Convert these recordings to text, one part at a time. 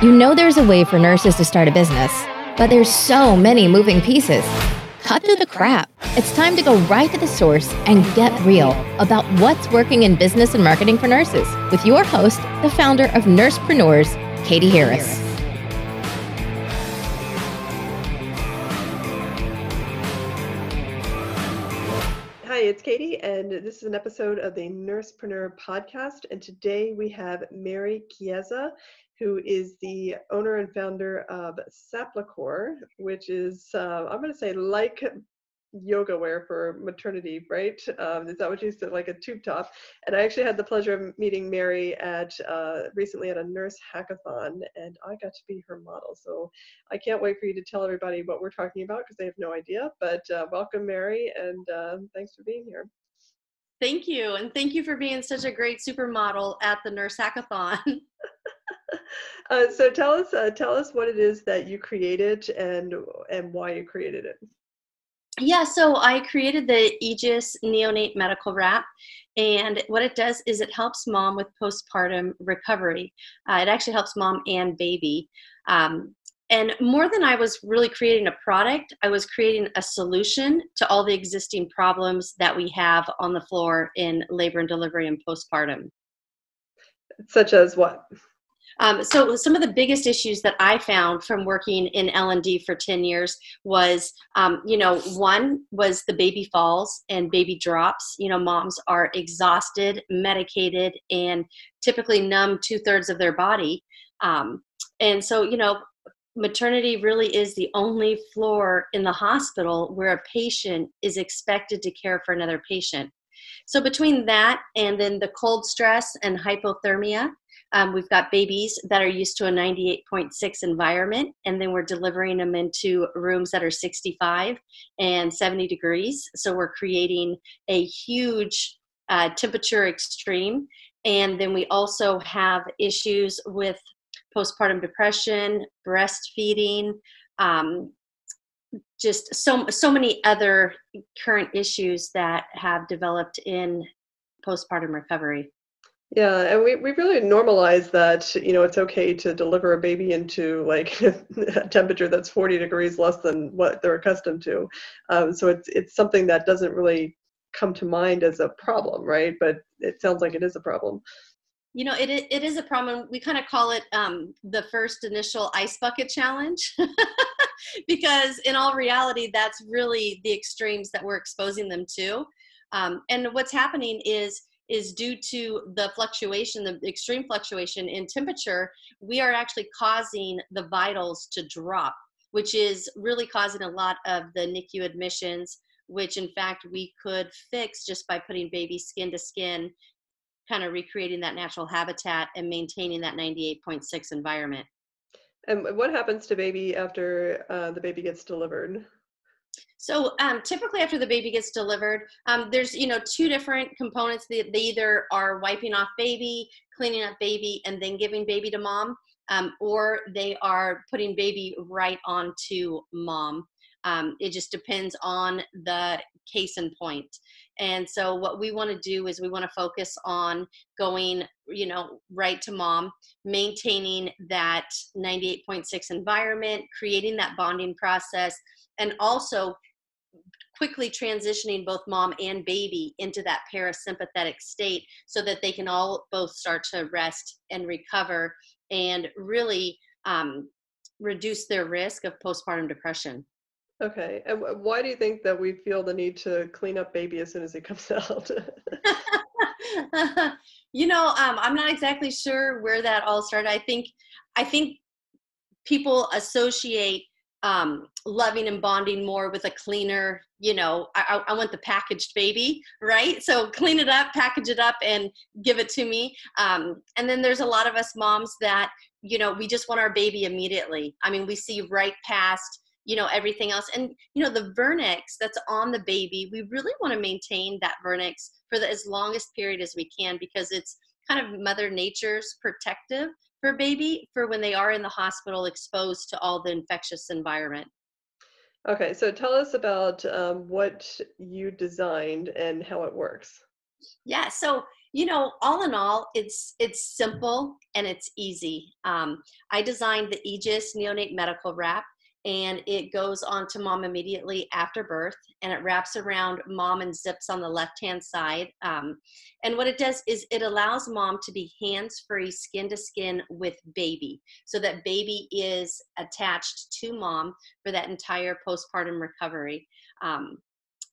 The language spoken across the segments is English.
You know there's a way for nurses to start a business, but there's so many moving pieces. Cut through the crap. It's time to go right to the source and get real about what's working in business and marketing for nurses with your host, the founder of Nursepreneurs, Katie Harris. Hi, it's Katie, and this is an episode of the Nursepreneur podcast. And today we have Mary Chiesa, who is the owner and founder of Saplicore, which is, uh, I'm going to say, like yoga wear for maternity, right? Um, is that what you said, like a tube top? And I actually had the pleasure of meeting Mary at uh, recently at a nurse hackathon, and I got to be her model. So I can't wait for you to tell everybody what we're talking about because they have no idea. But uh, welcome, Mary, and uh, thanks for being here. Thank you, and thank you for being such a great supermodel at the Nurse Hackathon. uh, so tell us, uh, tell us what it is that you created and and why you created it. Yeah, so I created the Aegis Neonate Medical Wrap, and what it does is it helps mom with postpartum recovery. Uh, it actually helps mom and baby. Um, and more than I was really creating a product, I was creating a solution to all the existing problems that we have on the floor in labor and delivery and postpartum. Such as what? Um, so some of the biggest issues that I found from working in L&D for 10 years was, um, you know, one was the baby falls and baby drops. You know, moms are exhausted, medicated, and typically numb two thirds of their body. Um, and so, you know, maternity really is the only floor in the hospital where a patient is expected to care for another patient. So between that and then the cold stress and hypothermia, um, we've got babies that are used to a 98.6 environment, and then we're delivering them into rooms that are 65 and 70 degrees. So we're creating a huge uh, temperature extreme. And then we also have issues with postpartum depression, breastfeeding, um, just so so many other current issues that have developed in postpartum recovery. Yeah, and we, we really normalize that, you know, it's okay to deliver a baby into like a temperature that's 40 degrees less than what they're accustomed to. Um, so it's it's something that doesn't really come to mind as a problem, right? But it sounds like it is a problem. You know, it it is a problem. We kind of call it um, the first initial ice bucket challenge. because in all reality, that's really the extremes that we're exposing them to. Um, and what's happening is is due to the fluctuation, the extreme fluctuation in temperature, we are actually causing the vitals to drop, which is really causing a lot of the NICU admissions, which in fact we could fix just by putting baby skin to skin, kind of recreating that natural habitat and maintaining that 98.6 environment. And what happens to baby after uh, the baby gets delivered? So um, typically after the baby gets delivered, um, there's you know two different components. They, they either are wiping off baby, cleaning up baby, and then giving baby to mom, um, or they are putting baby right onto mom. Um, it just depends on the case point. And so what we want to do is we want to focus on going, you know, right to mom, maintaining that 98.6 environment, creating that bonding process, and also quickly transitioning both mom and baby into that parasympathetic state so that they can all both start to rest and recover and really um, reduce their risk of postpartum depression. Okay. And why do you think that we feel the need to clean up baby as soon as he comes out? you know, um, I'm not exactly sure where that all started. I think, I think people associate um, loving and bonding more with a cleaner you know I, I want the packaged baby right so clean it up package it up and give it to me um, and then there's a lot of us moms that you know we just want our baby immediately i mean we see right past you know everything else and you know the vernix that's on the baby we really want to maintain that vernix for the as longest period as we can because it's kind of mother nature's protective for baby for when they are in the hospital exposed to all the infectious environment. Okay, so tell us about um, what you designed and how it works. Yeah, so you know all in all it's it's simple and it's easy um, i designed the aegis neonate medical wrap and it goes on to mom immediately after birth and it wraps around mom and zips on the left hand side um, and what it does is it allows mom to be hands free skin to skin with baby so that baby is attached to mom for that entire postpartum recovery um,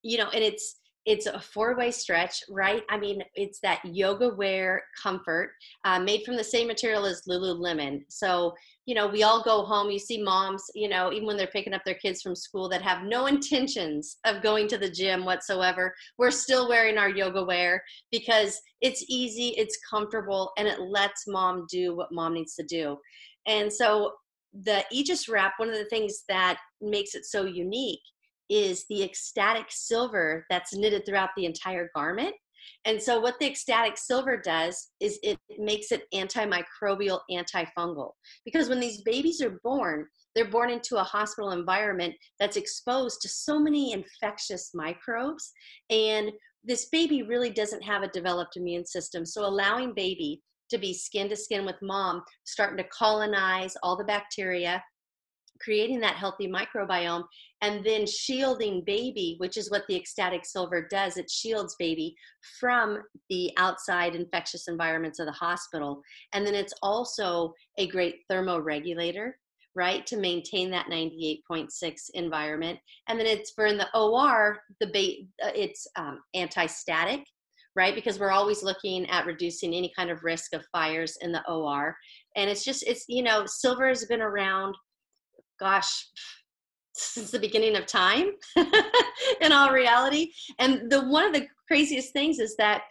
you know and it's it's a four way stretch, right? I mean, it's that yoga wear comfort uh, made from the same material as Lululemon. So, you know, we all go home, you see moms, you know, even when they're picking up their kids from school that have no intentions of going to the gym whatsoever, we're still wearing our yoga wear because it's easy, it's comfortable, and it lets mom do what mom needs to do. And so, the Aegis wrap, one of the things that makes it so unique is the X-STATIC silver that's knitted throughout the entire garment. And so, what the X-STATIC silver does is it makes it antimicrobial, antifungal. Because when these babies are born, they're born into a hospital environment that's exposed to so many infectious microbes. And this baby really doesn't have a developed immune system. So, allowing baby to be skin to skin with mom, starting to colonize all the bacteria, creating that healthy microbiome and then shielding baby which is what the X-STATIC silver does. It shields baby from the outside infectious environments of the hospital. And then it's also a great thermoregulator right to maintain that 98.6 environment. And then it's for in the or the ba- uh, it's um, anti-static right because we're always looking at reducing any kind of risk of fires in the or and it's just it's you know silver has been around gosh, since the beginning of time in all reality. And the one of the craziest things is that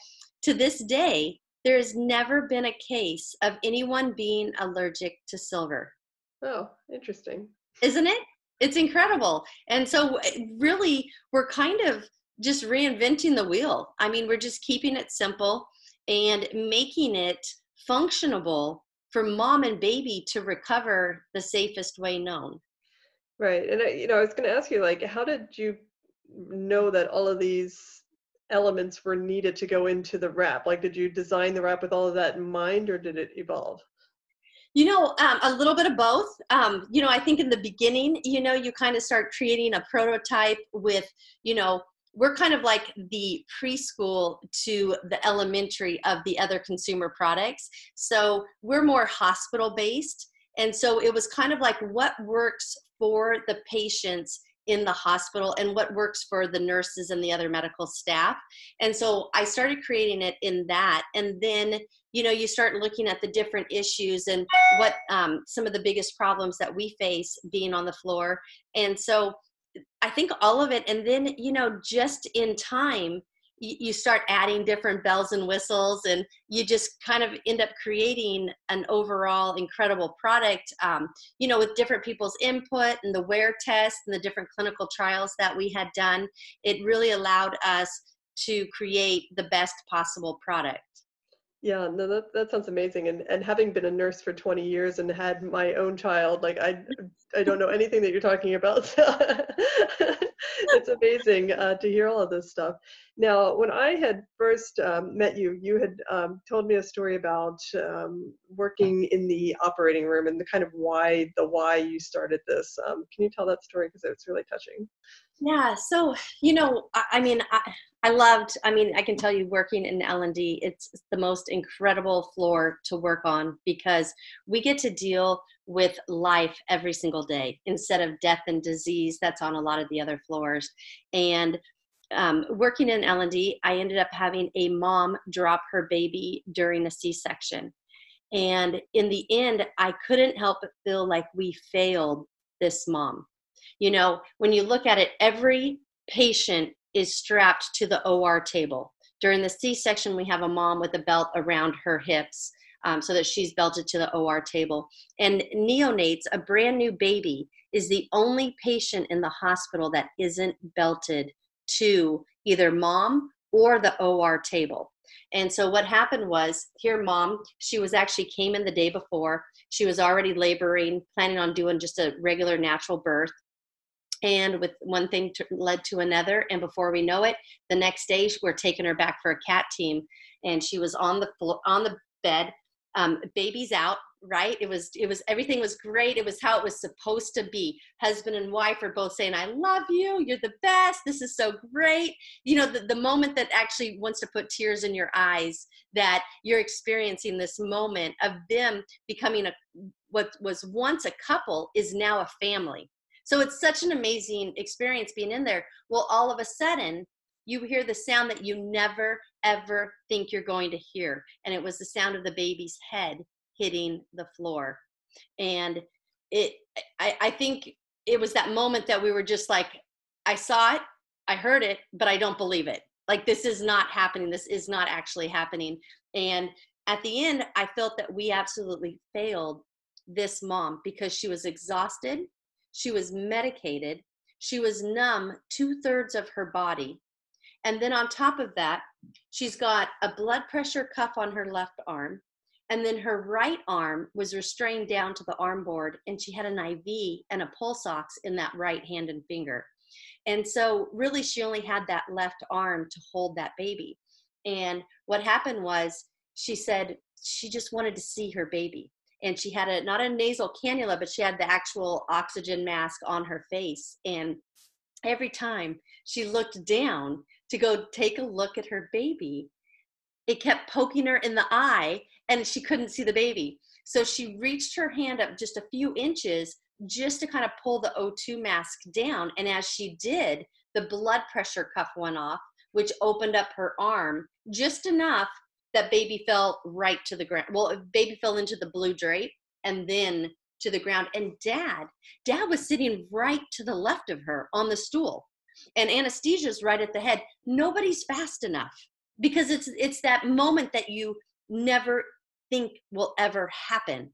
to this day, there has never been a case of anyone being allergic to silver. Oh, interesting. Isn't it? It's incredible. And so, eh, really, we're kind of just reinventing the wheel. I mean, we're just keeping it simple and making it functionable for mom and baby to recover the safest way known. Right. And I, you know, I was going to ask you like how did you know that all of these elements were needed to go into the wrap? Like did you design the wrap with all of that in mind or did it evolve? You know, um, a little bit of both. Um, you know, I think in the beginning, you know, you kind of start creating a prototype with, you know, we're kind of like the preschool to the elementary of the other consumer products. So we're more hospital based. And so it was kind of like what works for the patients in the hospital and what works for the nurses and the other medical staff. And so I started creating it in that. And then, you know, you start looking at the different issues and what um, some of the biggest problems that we face being on the floor. And so I think all of it, and then you know, just in time, you, start adding different bells and whistles, and you just kind of end up creating an overall incredible product. Um, you know, with different people's input and the wear test and the different clinical trials that we had done, it really allowed us to create the best possible product. Yeah, no, that, that sounds amazing. And and having been a nurse for 20 years and had my own child, like I I don't know anything that you're talking about. So it's amazing uh, to hear all of this stuff. Now, when I had first um, met you, you had um, told me a story about um, working in the operating room and the kind of why the why you started this. Um, can you tell that story because it's really touching? Yeah. So you know, I, I mean, I, I loved. I mean, I can tell you, working in L and D, it's the most incredible floor to work on because we get to deal with life every single day instead of death and disease that's on a lot of the other floors. And um, working in L&D, I ended up having a mom drop her baby during a C-section. And in the end, I couldn't help but feel like we failed this mom. You know, when you look at it, every patient is strapped to the OR table. During the C section, we have a mom with a belt around her hips um, so that she's belted to the OR table. And neonates, a brand new baby, is the only patient in the hospital that isn't belted to either mom or the OR table. And so what happened was, here, mom, she was actually came in the day before. She was already laboring, planning on doing just a regular natural birth and with one thing to, led to another and before we know it the next day we're taking her back for a cat team and she was on the floor on the bed um, baby's out right? It was it was everything was great. It was how it was supposed to be. Husband and wife are both saying i love you. You're the best. This is so great. You know the, the moment that actually wants to put tears in your eyes that you're experiencing this moment of them becoming a what was once a couple is now a family. So it's such an amazing experience being in there. Well all of a sudden you hear the sound that you never ever think you're going to hear and it was the sound of the baby's head hitting the floor. And it I, I think it was that moment that we were just like i saw it i heard it but i don't believe it. Like this is not happening this is not actually happening. And at the end i felt that we absolutely failed this mom because she was exhausted she was medicated she was numb two-thirds of her body. And then on top of that she's got a blood pressure cuff on her left arm and then her right arm was restrained down to the arm board, and she had an IV and a pulse ox in that right hand and finger. And so, really, she only had that left arm to hold that baby. And what happened was, she said she just wanted to see her baby. And she had a not a nasal cannula, but she had the actual oxygen mask on her face. And every time she looked down to go take a look at her baby, it kept poking her in the eye and she couldn't see the baby. So she reached her hand up just a few inches just to kind of pull the O2 mask down. And as she did, the blood pressure cuff went off, which opened up her arm just enough that baby fell right to the ground. Well, baby fell into the blue drape and then to the ground. And dad, dad was sitting right to the left of her on the stool. And anesthesia's right at the head. Nobody's fast enough because it's it's that moment that you never think will ever happen.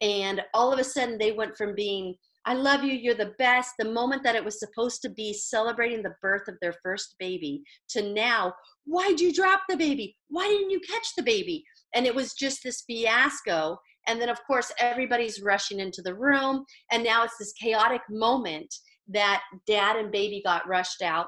And all of a sudden they went from being i love you you're the best the moment that it was supposed to be celebrating the birth of their first baby to now why'd you drop the baby? Why didn't you catch the baby? And it was just this fiasco. And then of course everybody's rushing into the room. And now it's this chaotic moment that dad and baby got rushed out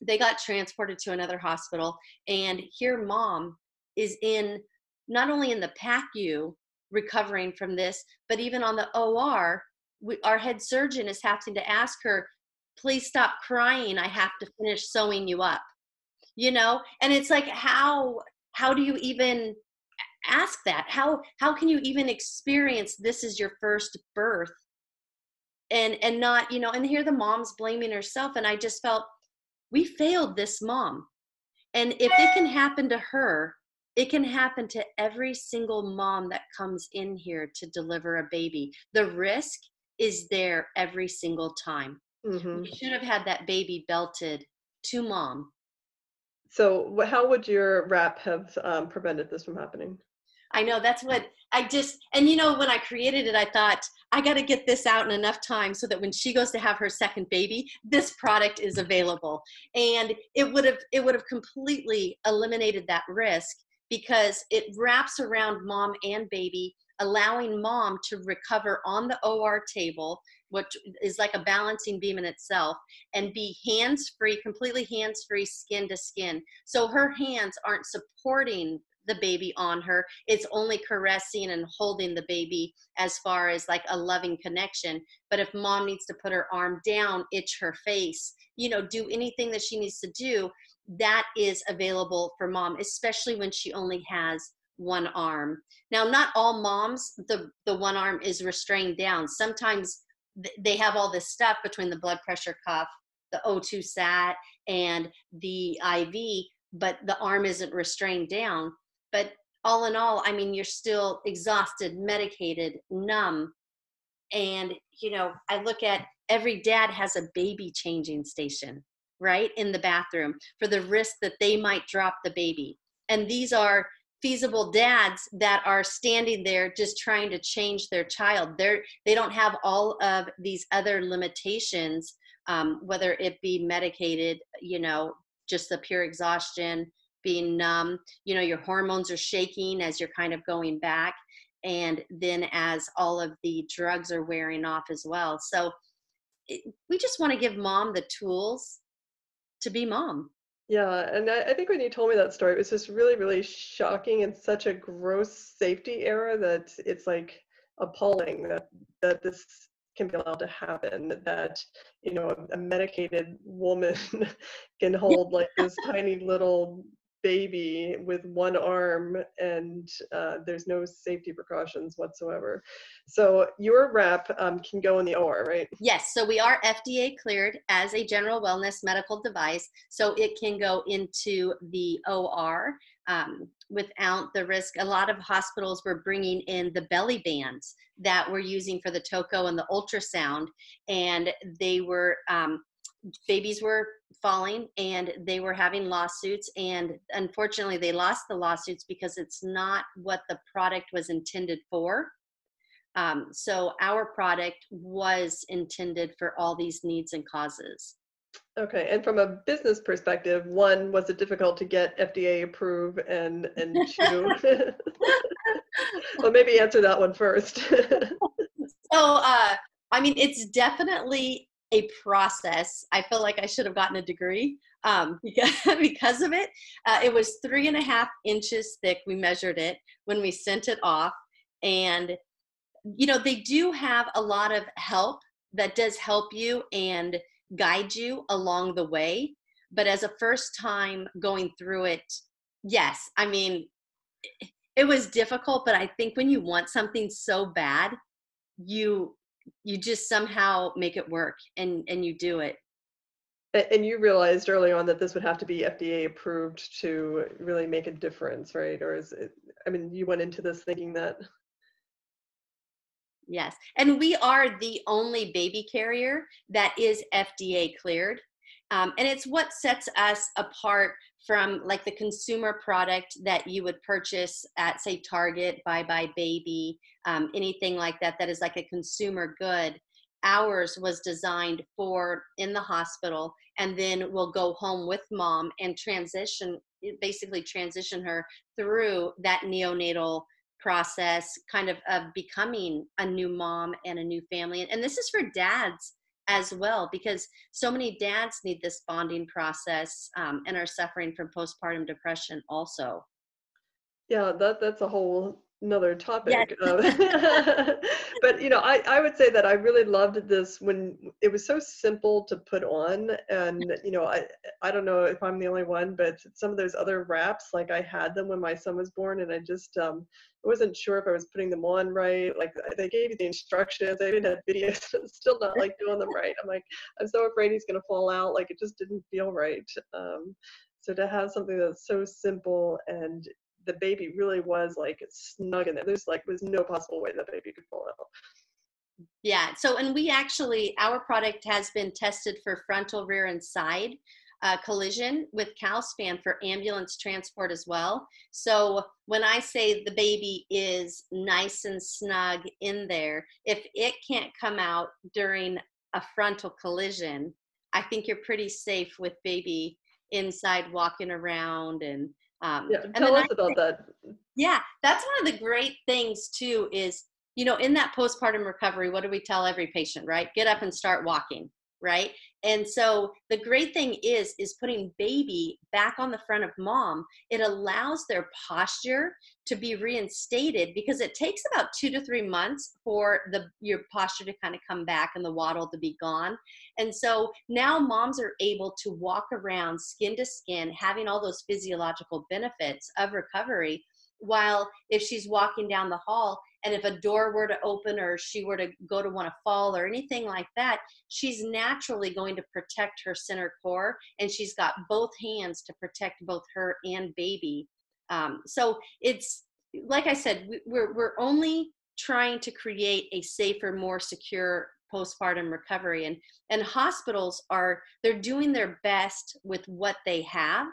they got transported to another hospital and here mom is in not only in the pacu recovering from this but even on the or we, our head surgeon is having to ask her please stop crying i have to finish sewing you up. You know? And it's like how how do you even ask that? How how can you even experience this is your first birth? And and not you know and here the mom's blaming herself and i just felt we failed this mom. And if it can happen to her, it can happen to every single mom that comes in here to deliver a baby. The risk is there every single time. Mm-hmm. You should have had that baby belted to mom. So, how would your wrap have um, prevented this from happening? I know that's what I just, and you know, when I created it, I thought, I got to get this out in enough time so that when she goes to have her second baby, this product is available. And it would have, it would have completely eliminated that risk because it wraps around mom and baby, allowing mom to recover on the OR table, which is like a balancing beam in itself, and be hands free, completely hands free, skin to skin. So her hands aren't supporting the baby on her. It's only caressing and holding the baby as far as like a loving connection. But if mom needs to put her arm down, itch her face, you know, do anything that she needs to do, that is available for mom, especially when she only has one arm. Now, not all moms, the, the one arm is restrained down. Sometimes they have all this stuff between the blood pressure cuff, the O2 sat, and the IV, but the arm isn't restrained down but all in all i mean you're still exhausted medicated numb and you know i look at every dad has a baby changing station right in the bathroom for the risk that they might drop the baby and these are feasible dads that are standing there just trying to change their child. They're they don't have all of these other limitations um, whether it be medicated you know just the pure exhaustion being numb you know your hormones are shaking as you're kind of going back and then as all of the drugs are wearing off as well so it, we just want to give mom the tools to be mom. Yeah, and I, I think when you told me that story, it was just really, really shocking and such a gross safety error that it's like appalling that that this can be allowed to happen. That you know a, a medicated woman can hold like this tiny little baby with one arm and uh, there's no safety precautions whatsoever. So your wrap um, can go in the OR, right? Yes, so we are FDA cleared as a general wellness medical device, so it can go into the OR um, without the risk. A lot of hospitals were bringing in the belly bands that we're using for the TOCO and the ultrasound, and they were um, babies were falling and they were having lawsuits and unfortunately they lost the lawsuits because it's not what the product was intended for. Um, so our product was intended for all these needs and causes. Okay and from a business perspective one was it difficult to get fda approved and and two well maybe answer that one first. So uh, i mean it's definitely a process. I feel like I should have gotten a degree um, because because of it. Uh, it was three and a half inches thick. We measured it when we sent it off, and you know they do have a lot of help that does help you and guide you along the way. But as a first time going through it, yes, I mean it was difficult. But I think when you want something so bad, you you just somehow make it work and and you do it. And you realized early on that this would have to be fda approved to really make a difference right? Or is it i mean you went into this thinking that? Yes and we are the only baby carrier that is fda cleared um, and it's what sets us apart from like the consumer product that you would purchase at say target buybuy baby um, anything like that that is like a consumer good ours was designed for in the hospital and then we'll go home with mom and transition basically transition her through that neonatal process kind of of becoming a new mom and a new family. And this is for dads as well because so many dads need this bonding process um, and are suffering from postpartum depression also. Yeah that that's a whole another topic yes. but you know I, I would say that i really loved this when it was so simple to put on and you know i i don't know if i'm the only one but some of those other wraps like i had them when my son was born and i just um I wasn't sure if I was putting them on right. Like they gave you the instructions. I didn't have videos. still not like doing them right. I'm like, I'm so afraid he's gonna fall out. Like it just didn't feel right. Um, so to have something that's so simple and the baby really was like snug in there. There's like was no possible way that baby could fall out. Yeah. So and we actually our product has been tested for frontal, rear, and side uh, collision with Calspan for ambulance transport as well. So when I say the baby is nice and snug in there, if it can't come out during a frontal collision, I think you're pretty safe with baby inside walking around and um, yeah, tell us I about think, that. Yeah, that's one of the great things too. Is you know in that postpartum recovery, what do we tell every patient? Right, get up and start walking right? And so the great thing is is putting baby back on the front of mom it allows their posture to be reinstated because it takes about two to three months for the your posture to kind of come back and the waddle to be gone. And so now moms are able to walk around skin to skin having all those physiological benefits of recovery while if she's walking down the hall and if a door were to open or she were to go to want to fall or anything like that, she's naturally going to protect her center core and she's got both hands to protect both her and baby. Um, so it's like I said, we're, we're only trying to create a safer, more secure postpartum recovery and and hospitals are they're doing their best with what they have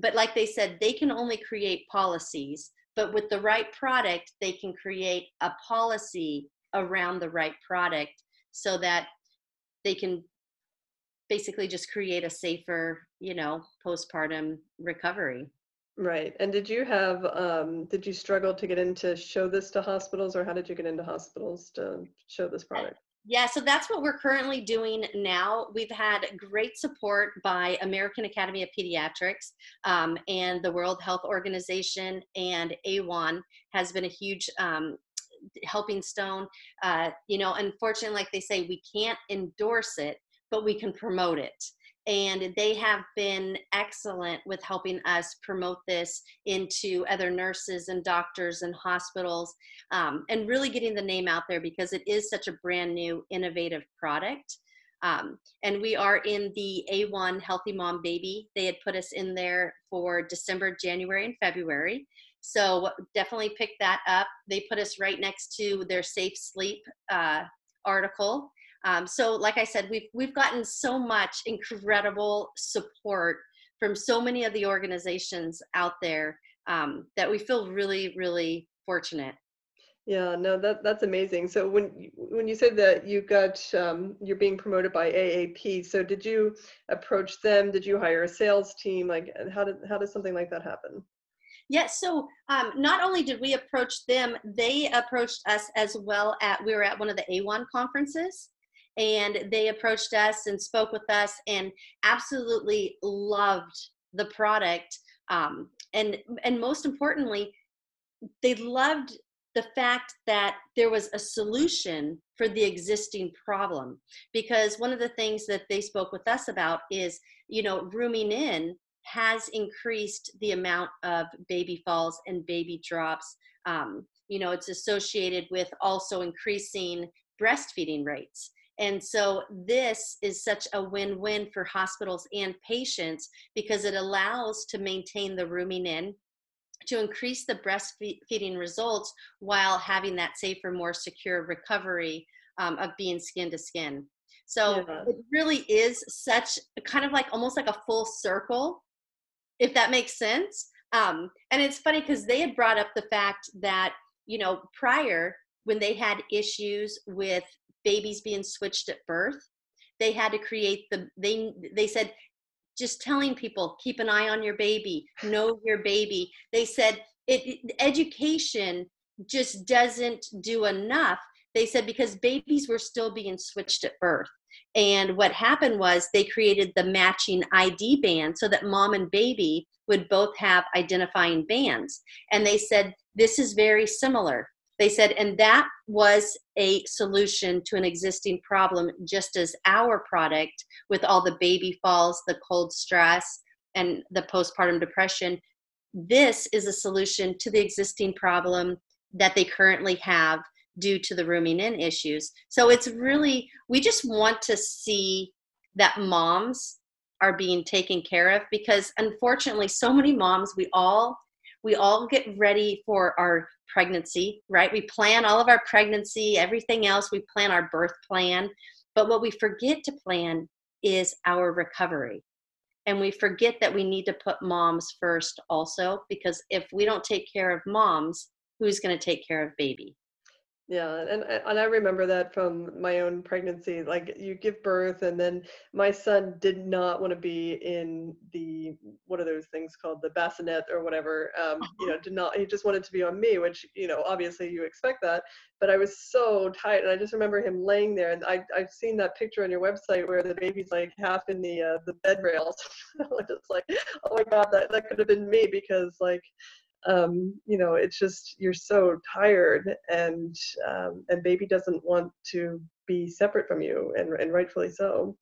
but like they said they can only create policies but with the right product they can create a policy around the right product so that they can basically just create a safer you know postpartum recovery. Right and did you have um, did you struggle to get into show this to hospitals or how did you get into hospitals to show this product Yeah, so that's what we're currently doing now. We've had great support by American Academy of Pediatrics um, and the World Health Organization, and AWHONN has been a huge um, helping stone. Uh, you know, unfortunately, like they say, we can't endorse it, but we can promote it and they have been excellent with helping us promote this into other nurses and doctors and hospitals um, and really getting the name out there because it is such a brand new innovative product um, and we are in the AWHONN Healthy Mom Baby. They had put us in there for December, January, and February. So definitely pick that up. They put us right next to their Safe Sleep uh, article. Um, so, like I said, we've we've gotten so much incredible support from so many of the organizations out there um, that we feel really, really fortunate. Yeah, no, that that's amazing. So when when you said that you got um, you're being promoted by AAP, so did you approach them? Did you hire a sales team? Like, how did how does something like that happen? Yes. Yeah, so um, not only did we approach them, they approached us as well. At we were at one of the AWHONN conferences, and they approached us and spoke with us and absolutely loved the product um, and and most importantly they loved the fact that there was a solution for the existing problem. Because one of the things that they spoke with us about is you know rooming in has increased the amount of baby falls and baby drops. Um, you know it's associated with also increasing breastfeeding rates and so this is such a win-win for hospitals and patients because it allows to maintain the rooming in to increase the breastfeeding results while having that safer, more secure recovery um, of being skin to skin. So yeah. it really is such kind of like almost like a full circle, if that makes sense. Um, and it's funny because they had brought up the fact that, you know, prior when they had issues with babies being switched at birth. They had to create the they they said just telling people keep an eye on your baby know your baby. They said it, education just doesn't do enough. They said because babies were still being switched at birth. And what happened was they created the matching id band so that mom and baby would both have identifying bands. And they said this is very similar they said, and that was a solution to an existing problem, just as our product, with all the baby falls, the cold stress, and the postpartum depression, this is a solution to the existing problem that they currently have due to the rooming in issues. So it's really, we just want to see that moms are being taken care of because unfortunately, so many moms, we all we all get ready for our pregnancy, right? We plan all of our pregnancy, everything else, we plan our birth plan. But what we forget to plan is our recovery. And we forget that we need to put moms first also, because if we don't take care of moms, who's going to take care of baby? Yeah, and and I remember that from my own pregnancy. Like you give birth, and then my son did not want to be in the what are those things called, the bassinet or whatever. Um, you know, did not. He just wanted to be on me, which you know, obviously you expect that. But I was so tight, and I just remember him laying there. And I I've seen that picture on your website where the baby's like half in the uh, the bed rails. I was just like, oh my god, that that could have been me because like um, you know it's just you're so tired and um, and baby doesn't want to be separate from you and, and rightfully so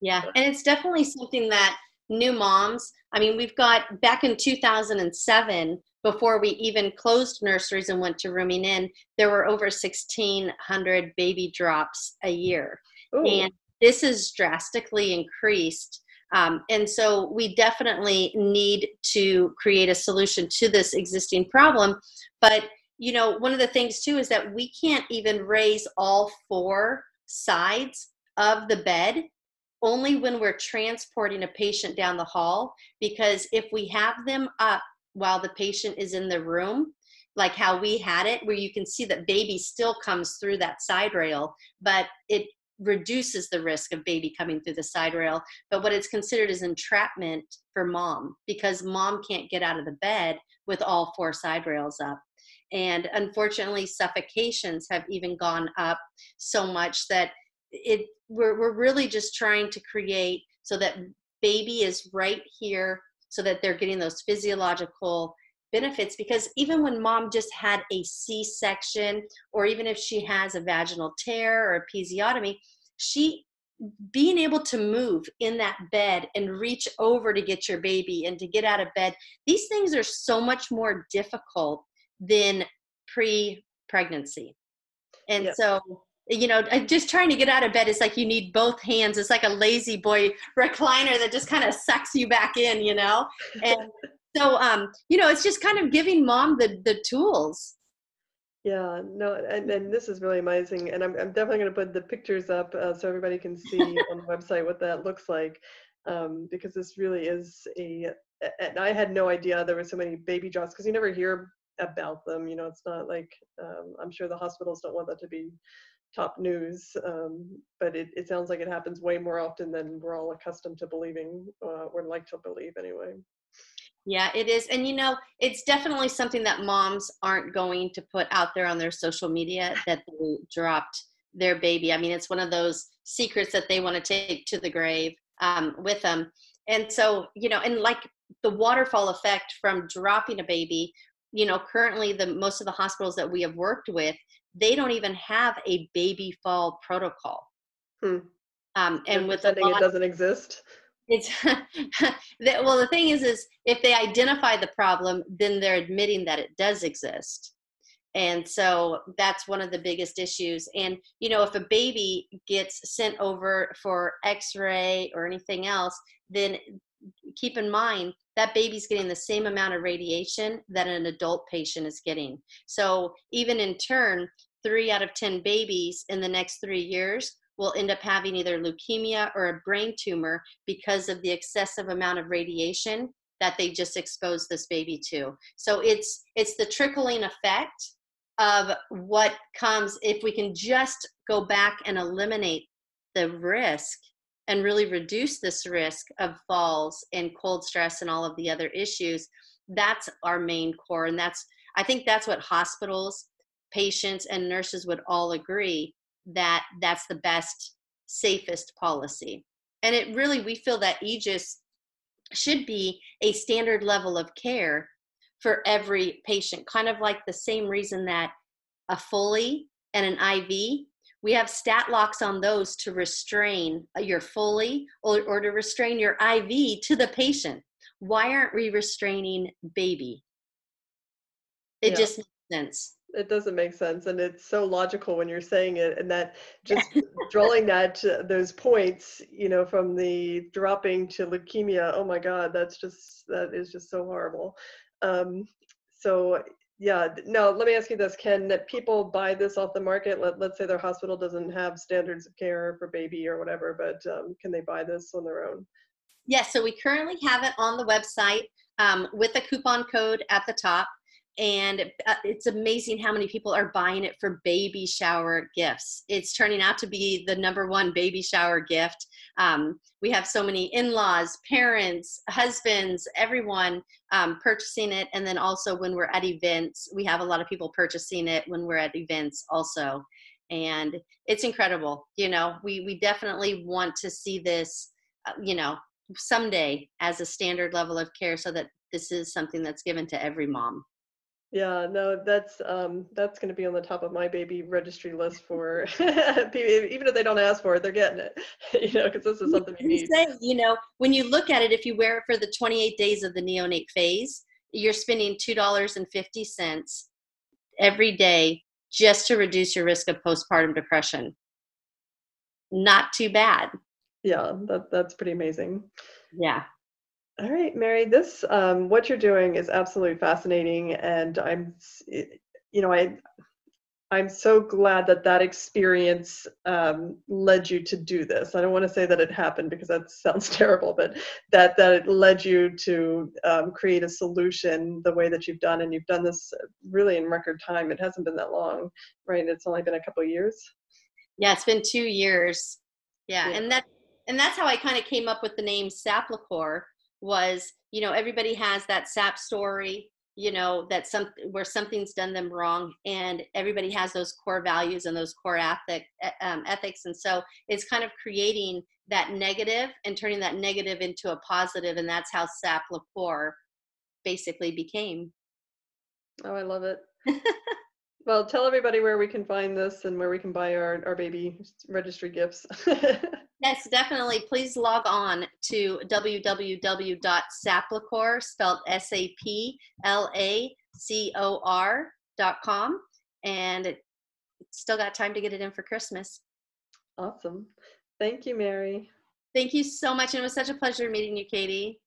yeah and it's definitely something that new moms i mean we've got back in 2007 before we even closed nurseries and went to rooming in there were over 1600 baby drops a year Ooh. and this is drastically increased um, and so we definitely need to create a solution to this existing problem. But, you know, one of the things too is that we can't even raise all four sides of the bed only when we're transporting a patient down the hall because if we have them up while the patient is in the room like how we had it where you can see that baby still comes through that side rail but it reduces the risk of baby coming through the side rail. But what it's considered is entrapment for mom because mom can't get out of the bed with all four side rails up. and unfortunately suffocations have even gone up so much that it we're, we're really just trying to create so that baby is right here so that they're getting those physiological benefits because even when mom just had a c-section or even if she has a vaginal tear or a episiotomy she being able to move in that bed and reach over to get your baby and to get out of bed these things are so much more difficult than pre pregnancy and yep. so you know just trying to get out of bed is like you need both hands. It's like a lazy boy recliner that just kind of sucks you back in you know? And so um you know it's just kind of giving mom the the tools yeah, no, and, and this is really amazing. And I'm, I'm definitely going to put the pictures up uh, so everybody can see on the website what that looks like. Um, because this really is a, and I had no idea there were so many baby drops because you never hear about them. You know, it's not like, um, I'm sure the hospitals don't want that to be top news, um, but it, it sounds like it happens way more often than we're all accustomed to believing, uh, or like to believe anyway. Yeah, it is. And you know, it's definitely something that moms aren't going to put out there on their social media that they dropped their baby. I mean, it's one of those secrets that they want to take to the grave um, with them. And so, you know, and like the waterfall effect from dropping a baby, you know, currently the most of the hospitals that we have worked with, they don't even have a baby fall protocol. Hmm. Um, and with a lot, it doesn't exist it's well the thing is is if they identify the problem then they're admitting that it does exist. And so that's one of the biggest issues. And you know if a baby gets sent over for x-ray or anything else then keep in mind that baby's getting the same amount of radiation that an adult patient is getting. So even in turn three out of ten babies in the next three years will end up having either leukemia or a brain tumor because of the excessive amount of radiation that they just exposed this baby to. So it's it's the trickling effect of what comes if we can just go back and eliminate the risk and really reduce this risk of falls and cold stress and all of the other issues that's our main core and that's i think that's what hospitals patients and nurses would all agree that that's the best, safest policy. And it really, we feel that Aegis should be a standard level of care for every patient, kind of like the same reason that a Foley and an IV, we have stat locks on those to restrain uh, your Foley or, or to restrain your IV to the patient. Why aren't we restraining baby? It yeah. just makes sense it doesn't make sense and it's so logical when you're saying it and that just drawing that those points you know from the dropping to leukemia oh my god that's just that is just so horrible. Um, so yeah now let me ask you this can people buy this off the market? Let, let's say their hospital doesn't have standards of care for baby or whatever but um, can they buy this on their own? Yes yeah, so we currently have it on the website um, with a coupon code at the top and uh, it's amazing how many people are buying it for baby shower gifts. It's turning out to be the number one baby shower gift. Um, we have so many in-laws parents husbands everyone um, purchasing it. And then also when we're at events we have a lot of people purchasing it when we're at events also. And it's incredible you know we we definitely want to see this uh, you know someday as a standard level of care so that this is something that's given to every mom yeah, no, that's um, that's going to be on the top of my baby registry list for even if they don't ask for it, they're getting it. you know, because this is something you need. Say, you know, when you look at it, if you wear it for the 28 days of the neonate phase, you're spending two dollars and fifty cents every day just to reduce your risk of postpartum depression. Not too bad. Yeah, that that's pretty amazing. Yeah. All right, Mary, this um, what you're doing is absolutely fascinating, and I'm, you know, I, I'm so glad that that experience um, led you to do this. I don't want to say that it happened because that sounds terrible, but that that it led you to um, create a solution the way that you've done, and you've done this really in record time. It hasn't been that long, right? It's only been a couple years. Yeah, it's been two years. Yeah, yeah. and that and that's how I kind of came up with the name Saplicore was you know everybody has that sap story you know that some where something's done them wrong and everybody has those core values and those core ethic um, ethics. And so it's kind of creating that negative and turning that negative into a positive and that's how sap liqueur basically became. Oh i love it. Well tell everybody where we can find this and where we can buy our, our baby registry gifts Yes, definitely. Please log on to www.saplicore, spelled S-A-P-L-A-C-O-R dot com. And it, still got time to get it in for Christmas. Awesome. Thank you, Mary. Thank you so much. And it was such a pleasure meeting you, Katie.